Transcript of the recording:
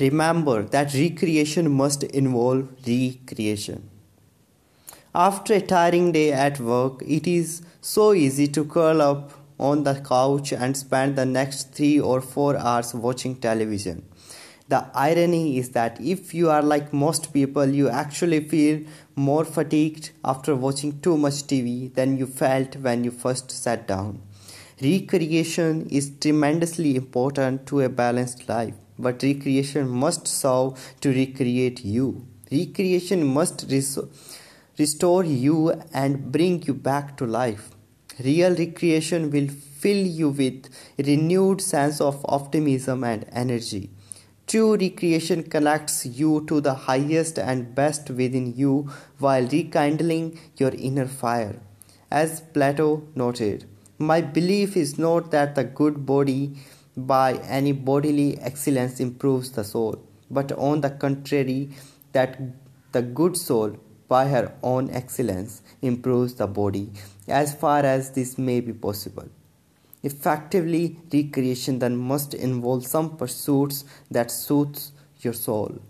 Remember that recreation must involve recreation. After a tiring day at work, it is so easy to curl up on the couch and spend the next three or four hours watching television. The irony is that if you are like most people, you actually feel more fatigued after watching too much TV than you felt when you first sat down. Recreation is tremendously important to a balanced life, but recreation must serve to recreate you. Recreation must res- restore you and bring you back to life. Real recreation will fill you with renewed sense of optimism and energy. True recreation connects you to the highest and best within you while rekindling your inner fire. As Plato noted, my belief is not that the good body by any bodily excellence improves the soul, but on the contrary, that the good soul by her own excellence improves the body as far as this may be possible. Effectively, recreation then must involve some pursuits that suits your soul.